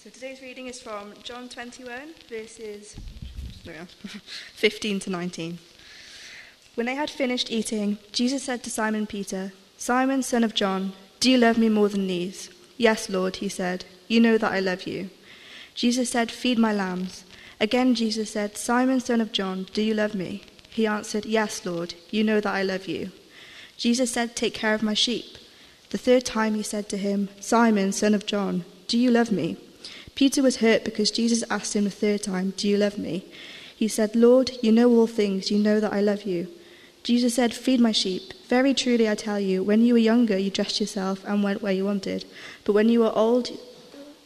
So today's reading is from John 21, verses 15 to 19. When they had finished eating, Jesus said to Simon Peter, Simon, son of John, do you love me more than these? Yes, Lord, he said. You know that I love you. Jesus said, Feed my lambs. Again, Jesus said, Simon, son of John, do you love me? He answered, Yes, Lord, you know that I love you. Jesus said, Take care of my sheep. The third time he said to him, Simon, son of John, do you love me? Peter was hurt because Jesus asked him the third time, Do you love me? He said, Lord, you know all things, you know that I love you. Jesus said, Feed my sheep. Very truly I tell you, when you were younger, you dressed yourself and went where you wanted. But when you are old,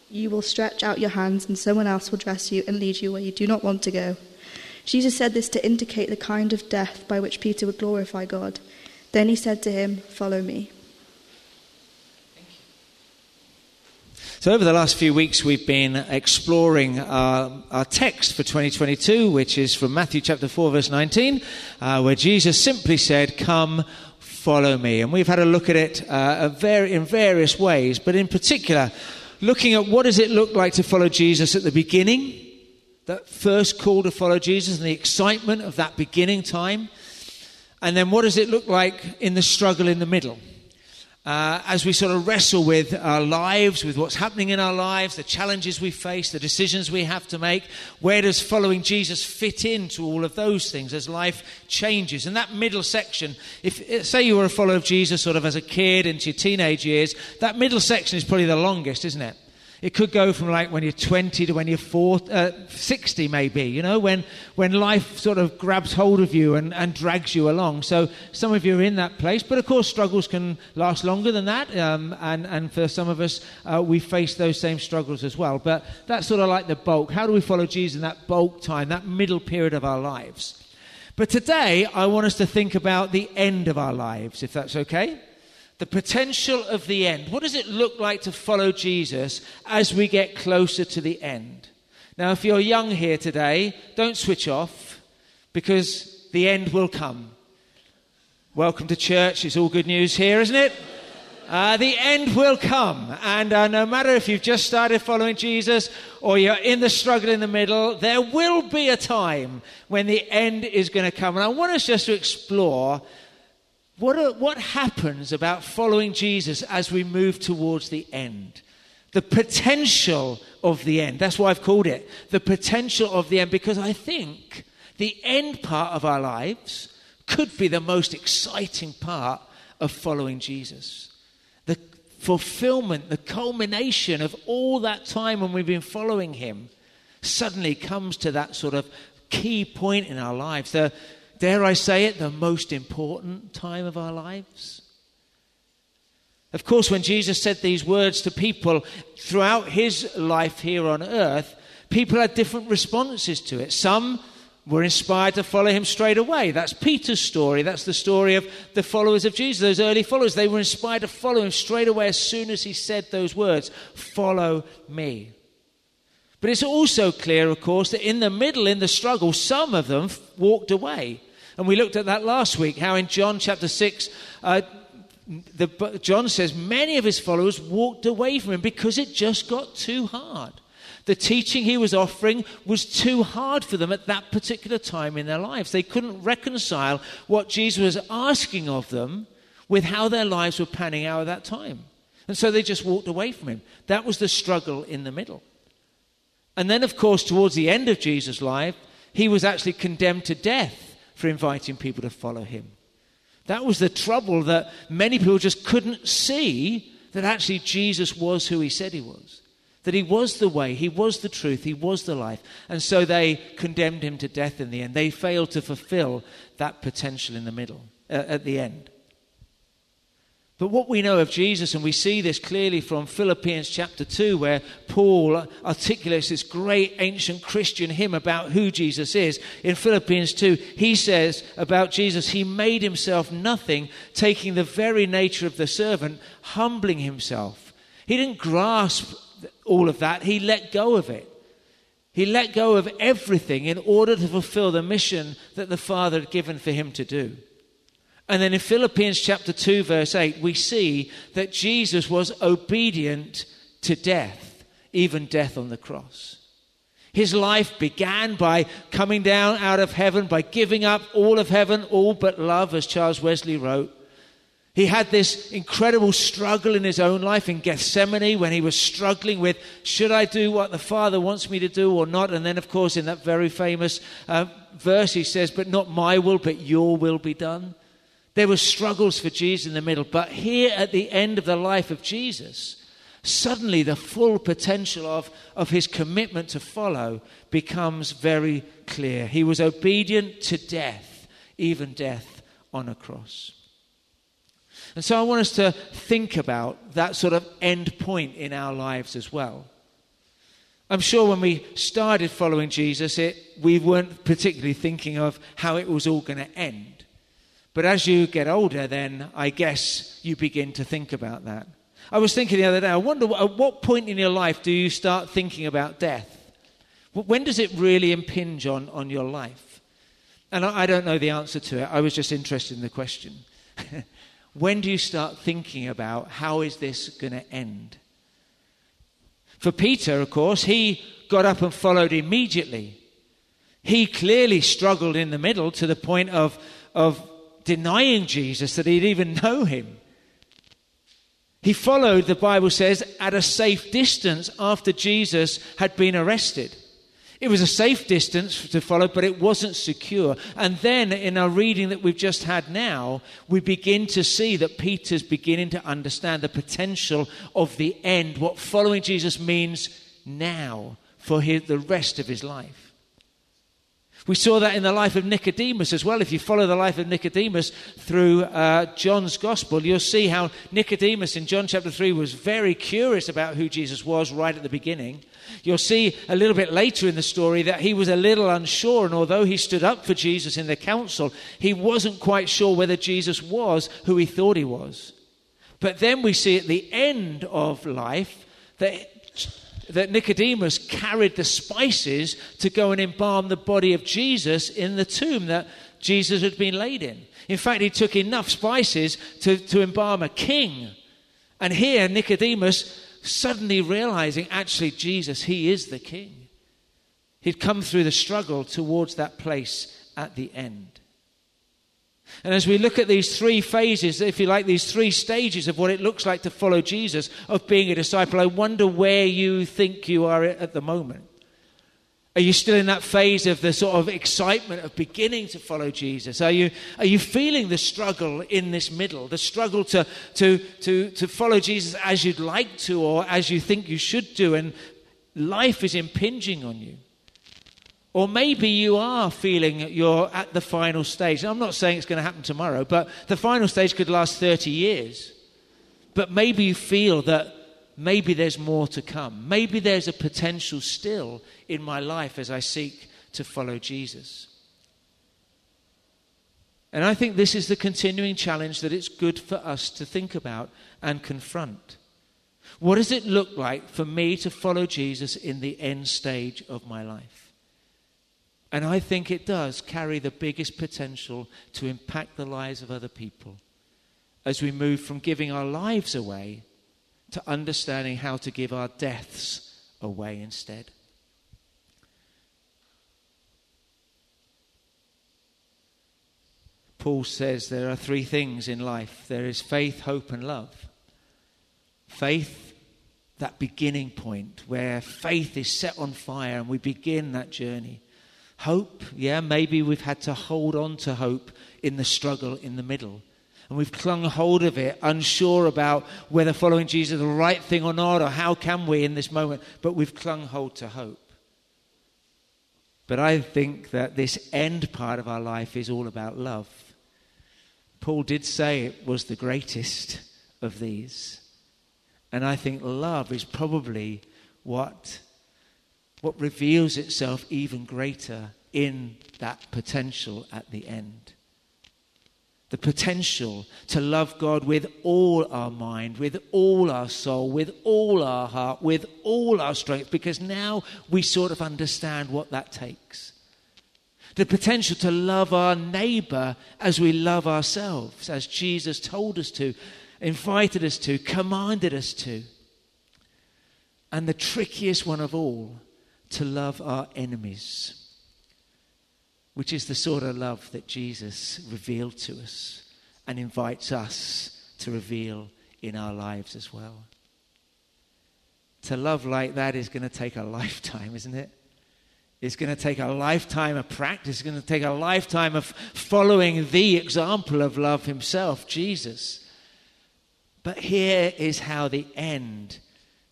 you will stretch out your hands, and someone else will dress you and lead you where you do not want to go. Jesus said this to indicate the kind of death by which Peter would glorify God. Then he said to him, Follow me. So, over the last few weeks, we've been exploring uh, our text for 2022, which is from Matthew chapter 4, verse 19, uh, where Jesus simply said, Come, follow me. And we've had a look at it uh, in various ways, but in particular, looking at what does it look like to follow Jesus at the beginning, that first call to follow Jesus and the excitement of that beginning time. And then what does it look like in the struggle in the middle? Uh, as we sort of wrestle with our lives, with what's happening in our lives, the challenges we face, the decisions we have to make, where does following Jesus fit into all of those things as life changes? And that middle section, if say you were a follower of Jesus sort of as a kid into your teenage years, that middle section is probably the longest, isn't it? It could go from like when you're 20 to when you're 40, uh, 60, maybe, you know, when, when life sort of grabs hold of you and, and drags you along. So some of you are in that place, but of course, struggles can last longer than that. Um, and, and for some of us, uh, we face those same struggles as well. But that's sort of like the bulk. How do we follow Jesus in that bulk time, that middle period of our lives? But today, I want us to think about the end of our lives, if that's okay the potential of the end. What does it look like to follow Jesus as we get closer to the end? Now, if you're young here today, don't switch off because the end will come. Welcome to church. It's all good news here, isn't it? Uh, the end will come. And uh, no matter if you've just started following Jesus or you're in the struggle in the middle, there will be a time when the end is going to come. And I want us just to explore what, are, what happens about following Jesus as we move towards the end? The potential of the end. That's why I've called it the potential of the end, because I think the end part of our lives could be the most exciting part of following Jesus. The fulfillment, the culmination of all that time when we've been following Him suddenly comes to that sort of key point in our lives. The, dare I say it, the most important time of our lives? Of course, when Jesus said these words to people throughout his life here on earth, people had different responses to it. Some were inspired to follow him straight away. That's Peter's story. That's the story of the followers of Jesus, those early followers. They were inspired to follow him straight away as soon as he said those words Follow me. But it's also clear, of course, that in the middle, in the struggle, some of them walked away. And we looked at that last week, how in John chapter 6, uh, the, John says many of his followers walked away from him because it just got too hard. The teaching he was offering was too hard for them at that particular time in their lives. They couldn't reconcile what Jesus was asking of them with how their lives were panning out at that time. And so they just walked away from him. That was the struggle in the middle. And then, of course, towards the end of Jesus' life, he was actually condemned to death for inviting people to follow him. That was the trouble that many people just couldn't see that actually Jesus was who he said he was. That he was the way, he was the truth, he was the life. And so they condemned him to death in the end. They failed to fulfill that potential in the middle, uh, at the end. But what we know of Jesus, and we see this clearly from Philippians chapter 2, where Paul articulates this great ancient Christian hymn about who Jesus is. In Philippians 2, he says about Jesus, He made Himself nothing, taking the very nature of the servant, humbling Himself. He didn't grasp all of that, He let go of it. He let go of everything in order to fulfill the mission that the Father had given for Him to do. And then in Philippians chapter 2, verse 8, we see that Jesus was obedient to death, even death on the cross. His life began by coming down out of heaven, by giving up all of heaven, all but love, as Charles Wesley wrote. He had this incredible struggle in his own life in Gethsemane when he was struggling with, should I do what the Father wants me to do or not? And then, of course, in that very famous uh, verse, he says, But not my will, but your will be done. There were struggles for Jesus in the middle. But here at the end of the life of Jesus, suddenly the full potential of, of his commitment to follow becomes very clear. He was obedient to death, even death on a cross. And so I want us to think about that sort of end point in our lives as well. I'm sure when we started following Jesus, it, we weren't particularly thinking of how it was all going to end. But as you get older, then I guess you begin to think about that. I was thinking the other day, I wonder at what point in your life do you start thinking about death? When does it really impinge on, on your life? And I, I don't know the answer to it. I was just interested in the question. when do you start thinking about how is this going to end? For Peter, of course, he got up and followed immediately. He clearly struggled in the middle to the point of, of denying Jesus that he'd even know him. He followed, the Bible says, at a safe distance after Jesus had been arrested. It was a safe distance to follow, but it wasn't secure. And then in our reading that we've just had now, we begin to see that Peter's beginning to understand the potential of the end, what following Jesus means now for his, the rest of his life. We saw that in the life of Nicodemus as well. If you follow the life of Nicodemus through uh, John's gospel, you'll see how Nicodemus in John chapter 3 was very curious about who Jesus was right at the beginning. You'll see a little bit later in the story that he was a little unsure, and although he stood up for Jesus in the council, he wasn't quite sure whether Jesus was who he thought he was. But then we see at the end of life that that Nicodemus carried the spices to go and embalm the body of Jesus in the tomb that Jesus had been laid in. In fact, he took enough spices to, to embalm a king. And here, Nicodemus suddenly realizing actually, Jesus, he is the king. He'd come through the struggle towards that place at the end. And as we look at these three phases, if you like, these three stages of what it looks like to follow Jesus, of being a disciple, I wonder where you think you are at the moment. Are you still in that phase of the sort of excitement of beginning to follow Jesus? Are you, are you feeling the struggle in this middle, the struggle to, to, to, to follow Jesus as you'd like to or as you think you should do, and life is impinging on you? Or maybe you are feeling you're at the final stage. I'm not saying it's going to happen tomorrow, but the final stage could last 30 years. But maybe you feel that maybe there's more to come. Maybe there's a potential still in my life as I seek to follow Jesus. And I think this is the continuing challenge that it's good for us to think about and confront. What does it look like for me to follow Jesus in the end stage of my life? And I think it does carry the biggest potential to impact the lives of other people as we move from giving our lives away to understanding how to give our deaths away instead. Paul says there are three things in life there is faith, hope, and love. Faith, that beginning point where faith is set on fire and we begin that journey. Hope, yeah, maybe we've had to hold on to hope in the struggle in the middle. And we've clung hold of it, unsure about whether following Jesus is the right thing or not, or how can we in this moment, but we've clung hold to hope. But I think that this end part of our life is all about love. Paul did say it was the greatest of these. And I think love is probably what what reveals itself even greater in that potential at the end. The potential to love God with all our mind, with all our soul, with all our heart, with all our strength, because now we sort of understand what that takes. The potential to love our neighbor as we love ourselves, as Jesus told us to, invited us to, commanded us to and the trickiest one of all, to love our enemies, which is the sort of love that Jesus revealed to us and invites us to reveal in our lives as well. To love like that is going to take a lifetime, isn't it? It's going to take a lifetime of practice. It's going to take a lifetime of following the example of love himself, Jesus. But here is how the end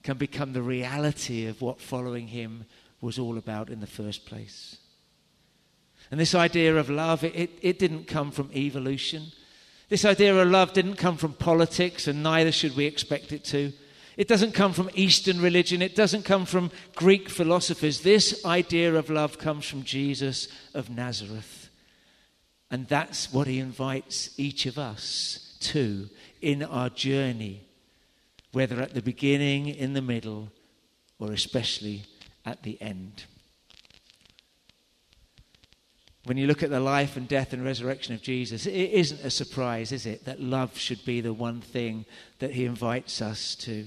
can become the reality of what following him was all about in the first place. And this idea of love, it, it didn't come from evolution. This idea of love didn't come from politics, and neither should we expect it to. It doesn't come from Eastern religion. It doesn't come from Greek philosophers. This idea of love comes from Jesus of Nazareth. And that's what he invites each of us to in our journey, whether at the beginning, in the middle, or especially at the end. When you look at the life and death and resurrection of Jesus, it isn't a surprise, is it, that love should be the one thing that he invites us to.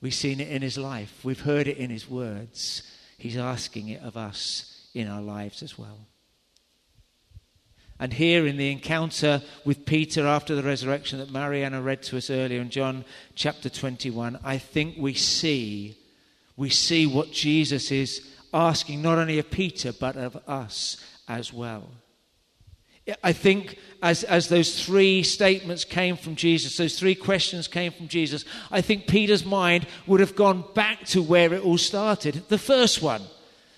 We've seen it in his life, we've heard it in his words. He's asking it of us in our lives as well. And here in the encounter with Peter after the resurrection that Mariana read to us earlier in John chapter 21, I think we see we see what Jesus is asking not only of Peter, but of us as well. I think as, as those three statements came from Jesus, those three questions came from Jesus, I think Peter's mind would have gone back to where it all started. The first one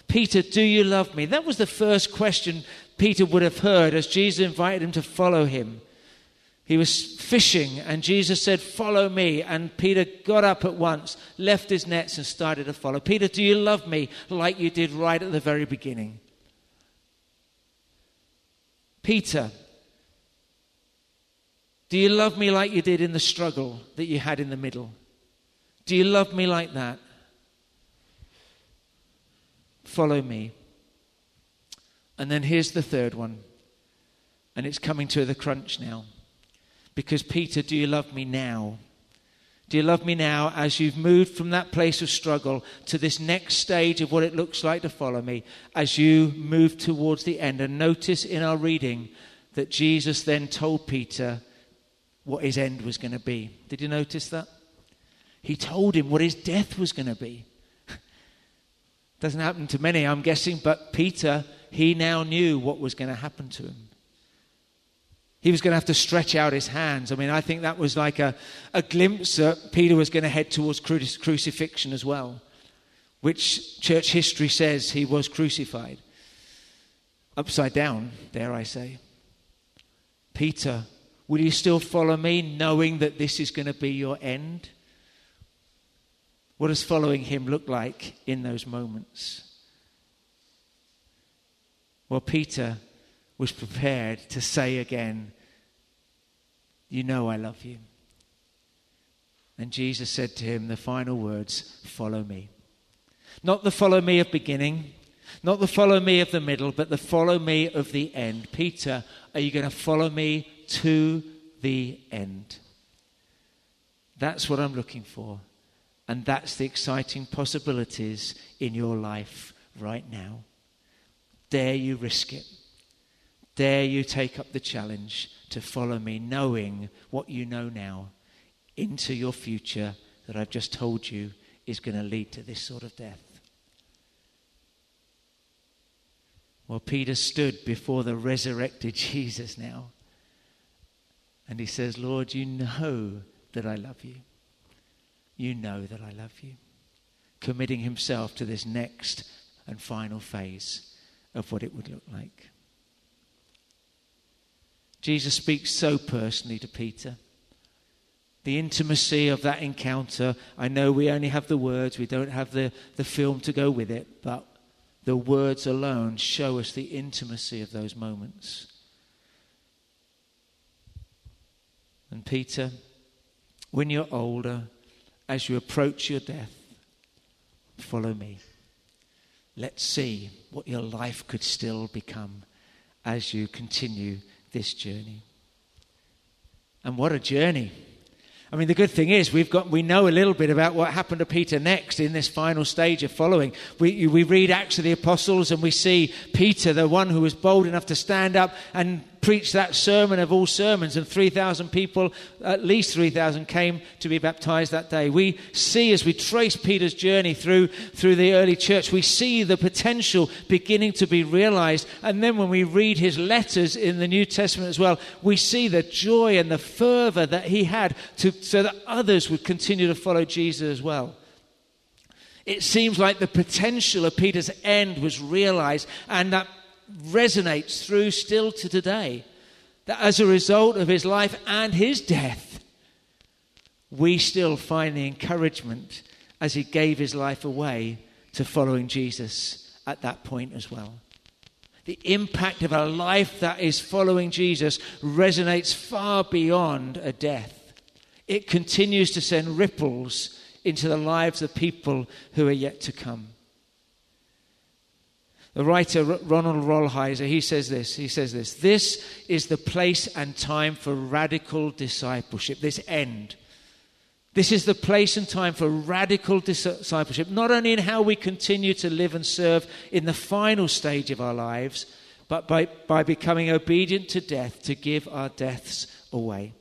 Peter, do you love me? That was the first question Peter would have heard as Jesus invited him to follow him. He was fishing, and Jesus said, Follow me. And Peter got up at once, left his nets, and started to follow. Peter, do you love me like you did right at the very beginning? Peter, do you love me like you did in the struggle that you had in the middle? Do you love me like that? Follow me. And then here's the third one. And it's coming to the crunch now. Because, Peter, do you love me now? Do you love me now as you've moved from that place of struggle to this next stage of what it looks like to follow me as you move towards the end? And notice in our reading that Jesus then told Peter what his end was going to be. Did you notice that? He told him what his death was going to be. Doesn't happen to many, I'm guessing, but Peter, he now knew what was going to happen to him. He was going to have to stretch out his hands. I mean, I think that was like a, a glimpse that Peter was going to head towards crucifixion as well, which church history says he was crucified. Upside down, dare I say. Peter, will you still follow me knowing that this is going to be your end? What does following him look like in those moments? Well, Peter was prepared to say again, You know I love you. And Jesus said to him the final words, Follow me. Not the follow me of beginning, not the follow me of the middle, but the follow me of the end. Peter, are you going to follow me to the end? That's what I'm looking for. And that's the exciting possibilities in your life right now. Dare you risk it? Dare you take up the challenge to follow me, knowing what you know now into your future that I've just told you is going to lead to this sort of death? Well, Peter stood before the resurrected Jesus now. And he says, Lord, you know that I love you. You know that I love you. Committing himself to this next and final phase of what it would look like. Jesus speaks so personally to Peter. The intimacy of that encounter, I know we only have the words, we don't have the, the film to go with it, but the words alone show us the intimacy of those moments. And Peter, when you're older, as you approach your death, follow me. Let's see what your life could still become as you continue this journey. And what a journey! I mean, the good thing is we've got, we know a little bit about what happened to Peter next in this final stage of following. We, we read Acts of the Apostles and we see Peter, the one who was bold enough to stand up and preach that sermon of all sermons, and 3,000 people, at least 3,000, came to be baptized that day. We see as we trace Peter's journey through, through the early church, we see the potential beginning to be realized. And then when we read his letters in the New Testament as well, we see the joy and the fervor that he had to, so that others would continue to follow Jesus as well. It seems like the potential of Peter's end was realized, and that resonates through still to today. That as a result of his life and his death, we still find the encouragement as he gave his life away to following Jesus at that point as well. The impact of a life that is following Jesus resonates far beyond a death. It continues to send ripples into the lives of people who are yet to come. The writer Ronald Rolheiser, he says this. He says this. This is the place and time for radical discipleship. This end. This is the place and time for radical discipleship, not only in how we continue to live and serve in the final stage of our lives, but by, by becoming obedient to death to give our deaths away.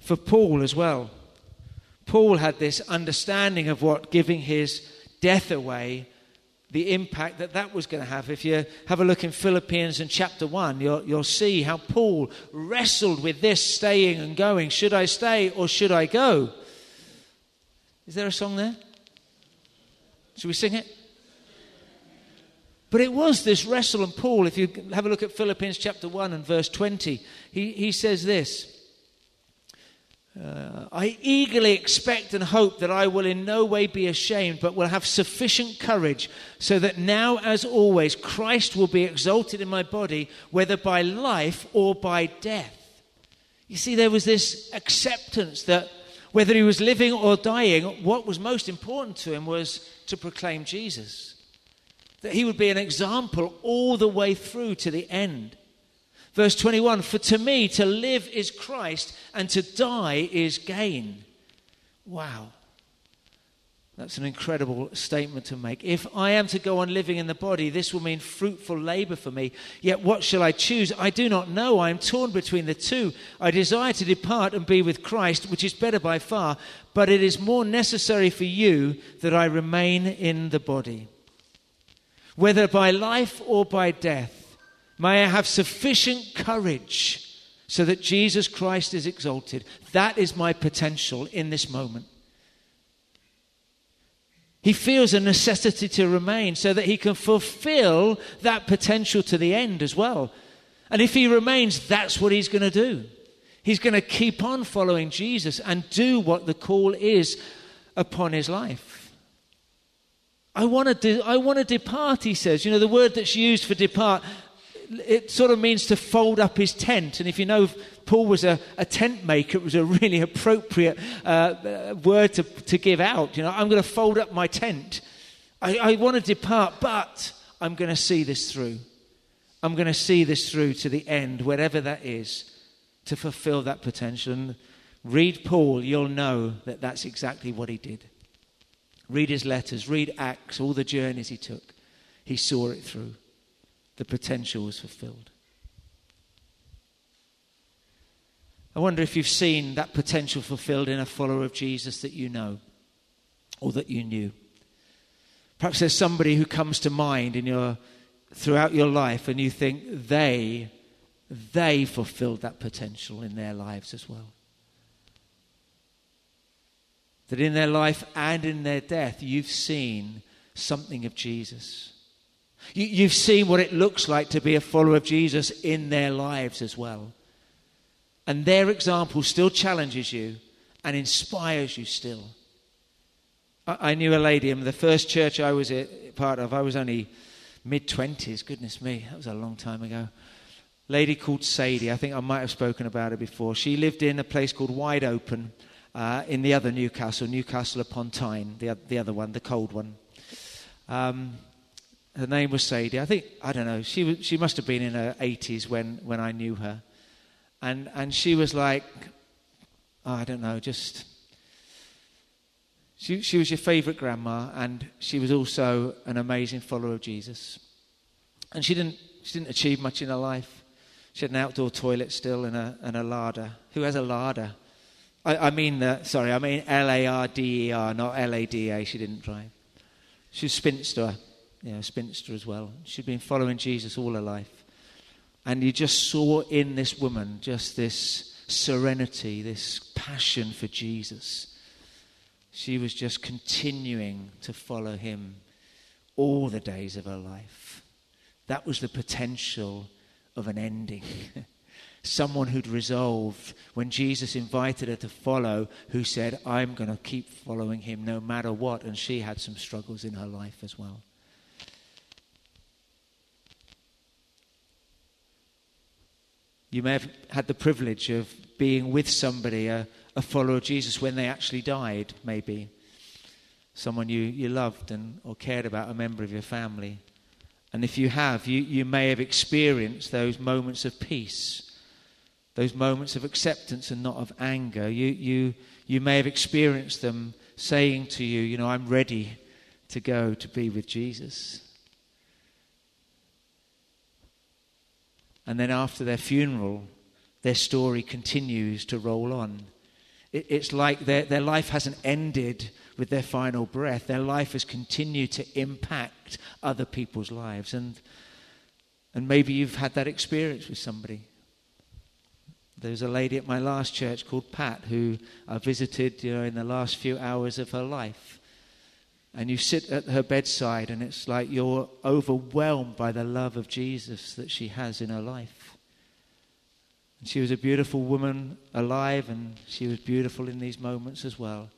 For Paul as well, Paul had this understanding of what giving his death away, the impact that that was going to have. If you have a look in Philippians in chapter 1, you'll, you'll see how Paul wrestled with this staying and going. Should I stay or should I go? Is there a song there? Should we sing it? But it was this wrestle and Paul. If you have a look at Philippians chapter 1 and verse 20, he, he says this uh, I eagerly expect and hope that I will in no way be ashamed, but will have sufficient courage, so that now, as always, Christ will be exalted in my body, whether by life or by death. You see, there was this acceptance that whether he was living or dying, what was most important to him was to proclaim Jesus. That he would be an example all the way through to the end. Verse 21 For to me, to live is Christ, and to die is gain. Wow. That's an incredible statement to make. If I am to go on living in the body, this will mean fruitful labor for me. Yet what shall I choose? I do not know. I am torn between the two. I desire to depart and be with Christ, which is better by far, but it is more necessary for you that I remain in the body. Whether by life or by death, May I have sufficient courage so that Jesus Christ is exalted. That is my potential in this moment. He feels a necessity to remain so that he can fulfill that potential to the end as well. And if he remains, that's what he's going to do. He's going to keep on following Jesus and do what the call is upon his life. I want to, de- I want to depart, he says. You know, the word that's used for depart it sort of means to fold up his tent. And if you know Paul was a, a tent maker, it was a really appropriate uh, word to, to give out. You know, I'm going to fold up my tent. I, I want to depart, but I'm going to see this through. I'm going to see this through to the end, wherever that is, to fulfill that potential. And read Paul, you'll know that that's exactly what he did. Read his letters, read Acts, all the journeys he took. He saw it through the potential was fulfilled. I wonder if you've seen that potential fulfilled in a follower of Jesus that you know or that you knew. Perhaps there's somebody who comes to mind in your, throughout your life and you think they, they fulfilled that potential in their lives as well. That in their life and in their death, you've seen something of Jesus. You, have seen what it looks like to be a follower of Jesus in their lives as well. And their example still challenges you and inspires you still. I, I knew a lady in the first church I was part of, I was only mid 20s, goodness me, that was a long time ago. Lady called Sadie, I think I might have spoken about her before. She lived in a place called Wideopen uh, in the other Newcastle, Newcastle upon Tyne, the, the other one, the cold one. Um, her name was Sadie. I think, I don't know, she, was, she must have been in her 80s when, when I knew her. And, and she was like, oh, I don't know, just. She, she was your favorite grandma, and she was also an amazing follower of Jesus. And she didn't, she didn't achieve much in her life. She had an outdoor toilet still and a, and a larder. Who has a larder? I, I mean, the, sorry, I mean L A R D E R, not L A D A. She didn't drive. She was spinster, you know, spinster as well. She'd been following Jesus all her life. And you just saw in this woman just this serenity, this passion for Jesus. She was just continuing to follow him all the days of her life. That was the potential of an ending. Someone who'd resolved, when Jesus invited her to follow, who said, I'm going to keep following him no matter what. And she had some struggles in her life as well. You may have had the privilege of being with somebody, a, a follower of Jesus, when they actually died, maybe. Someone you, you loved and, or cared about, a member of your family. And if you have, you, you may have experienced those moments of peace, those moments of acceptance and not of anger. You, you, you may have experienced them saying to you, You know, I'm ready to go to be with Jesus. And then after their funeral, their story continues to roll on. It, it's like their, their life hasn't ended with their final breath, their life has continued to impact other people's lives. And, and maybe you've had that experience with somebody. There's a lady at my last church called Pat who I visited you know, in the last few hours of her life. And you sit at her bedside, and it's like you're overwhelmed by the love of Jesus that she has in her life. And she was a beautiful woman, alive, and she was beautiful in these moments as well.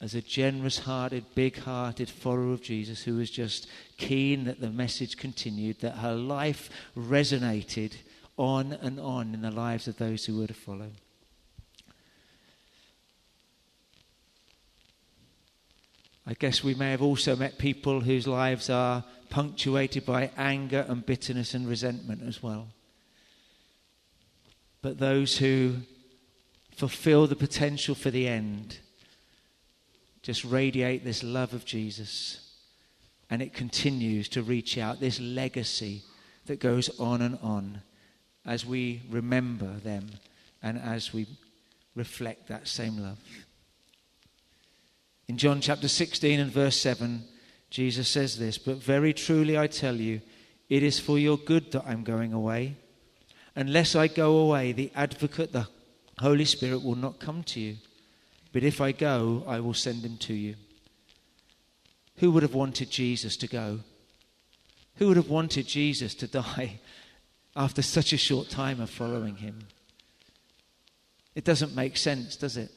As a generous hearted, big hearted follower of Jesus who was just keen that the message continued, that her life resonated on and on in the lives of those who were to follow. I guess we may have also met people whose lives are punctuated by anger and bitterness and resentment as well. But those who fulfill the potential for the end just radiate this love of Jesus and it continues to reach out, this legacy that goes on and on as we remember them and as we reflect that same love. In John chapter 16 and verse 7, Jesus says this But very truly I tell you, it is for your good that I'm going away. Unless I go away, the advocate, the Holy Spirit, will not come to you. But if I go, I will send him to you. Who would have wanted Jesus to go? Who would have wanted Jesus to die after such a short time of following him? It doesn't make sense, does it?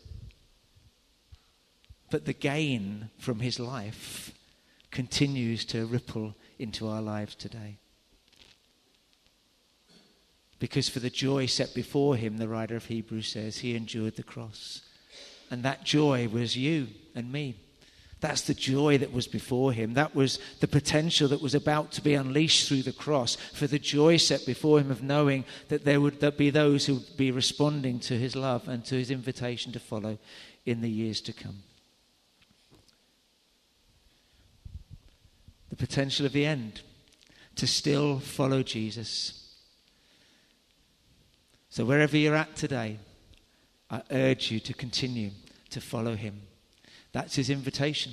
But the gain from his life continues to ripple into our lives today. Because for the joy set before him, the writer of Hebrews says, he endured the cross. And that joy was you and me. That's the joy that was before him. That was the potential that was about to be unleashed through the cross. For the joy set before him of knowing that there would be those who would be responding to his love and to his invitation to follow in the years to come. The potential of the end to still follow Jesus. So, wherever you're at today, I urge you to continue to follow him. That's his invitation.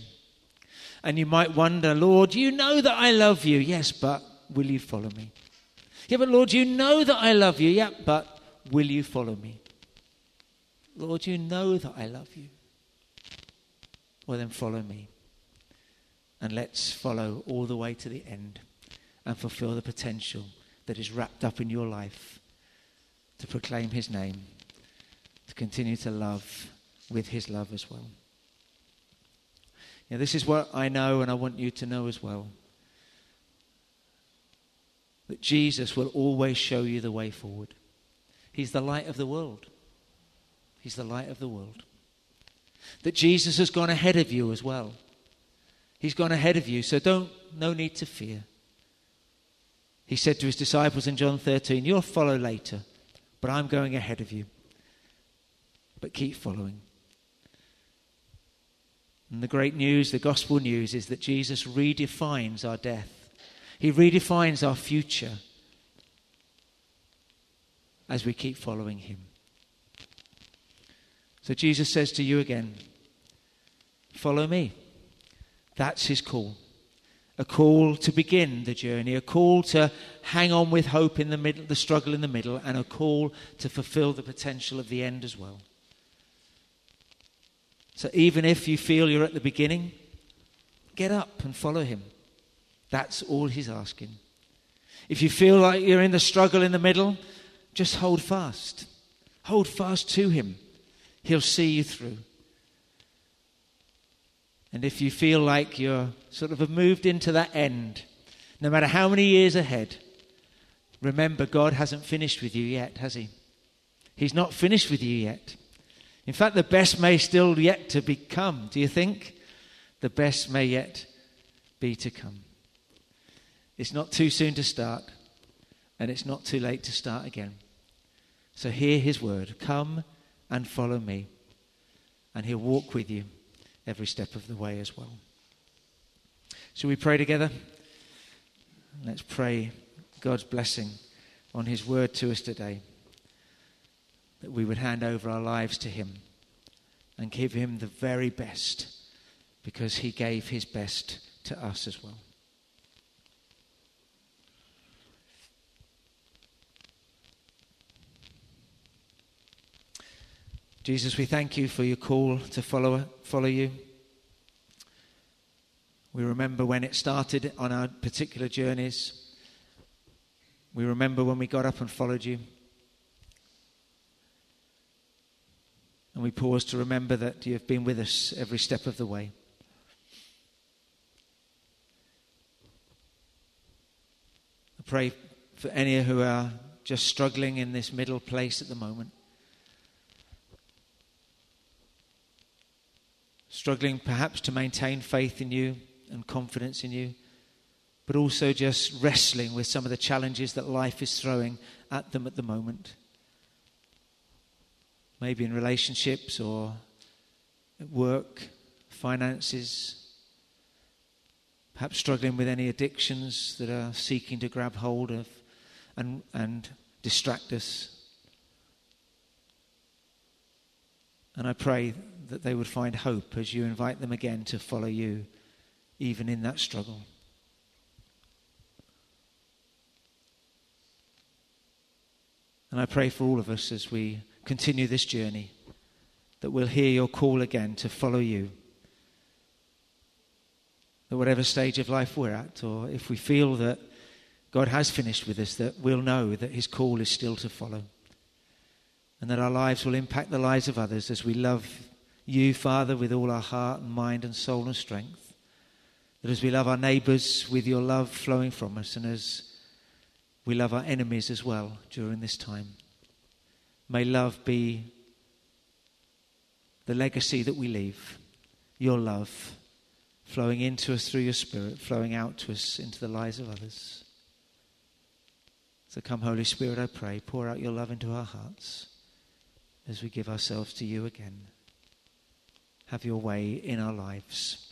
And you might wonder, Lord, you know that I love you. Yes, but will you follow me? Yeah, but Lord, you know that I love you. Yeah, but will you follow me? Lord, you know that I love you. Well, then follow me. And let's follow all the way to the end and fulfill the potential that is wrapped up in your life to proclaim his name, to continue to love with his love as well. Now, this is what I know, and I want you to know as well that Jesus will always show you the way forward. He's the light of the world. He's the light of the world. That Jesus has gone ahead of you as well. He's gone ahead of you, so don't, no need to fear. He said to his disciples in John 13, You'll follow later but I'm going ahead of you. But keep following. And the great news, the gospel news, is that Jesus redefines our death. He redefines our future as we keep following him. So Jesus says to you again, Follow me. That's his call. A call to begin the journey, a call to hang on with hope in the middle, the struggle in the middle, and a call to fulfill the potential of the end as well. So even if you feel you're at the beginning, get up and follow him. That's all he's asking. If you feel like you're in the struggle in the middle, just hold fast. Hold fast to him. He'll see you through. And if you feel like you're sort of moved into that end, no matter how many years ahead, remember God hasn't finished with you yet, has He? He's not finished with you yet. In fact, the best may still yet to become. Do you think? The best may yet be to come. It's not too soon to start, and it's not too late to start again. So hear His word Come and follow me, and He'll walk with you every step of the way as well. Shall we pray together? Let's pray God's blessing on His word to us today. That we would hand over our lives to Him and give Him the very best because He gave His best to us as well. Jesus, we thank you for your call to follow, follow you. We remember when it started on our particular journeys. We remember when we got up and followed you. And we pause to remember that you have been with us every step of the way. I pray for any who are just struggling in this middle place at the moment. Struggling perhaps to maintain faith in you and confidence in you, but also just wrestling with some of the challenges that life is throwing at them at the moment. Maybe in relationships or at work, finances, perhaps struggling with any addictions that are seeking to grab hold of and, and distract us. And I pray that they would find hope as you invite them again to follow you, even in that struggle. And I pray for all of us as we continue this journey that we'll hear your call again to follow you. That whatever stage of life we're at, or if we feel that God has finished with us, that we'll know that his call is still to follow. And that our lives will impact the lives of others as we love you, Father, with all our heart and mind and soul and strength. That as we love our neighbours with your love flowing from us, and as we love our enemies as well during this time, may love be the legacy that we leave. Your love flowing into us through your Spirit, flowing out to us into the lives of others. So come, Holy Spirit, I pray, pour out your love into our hearts as we give ourselves to you again have your way in our lives.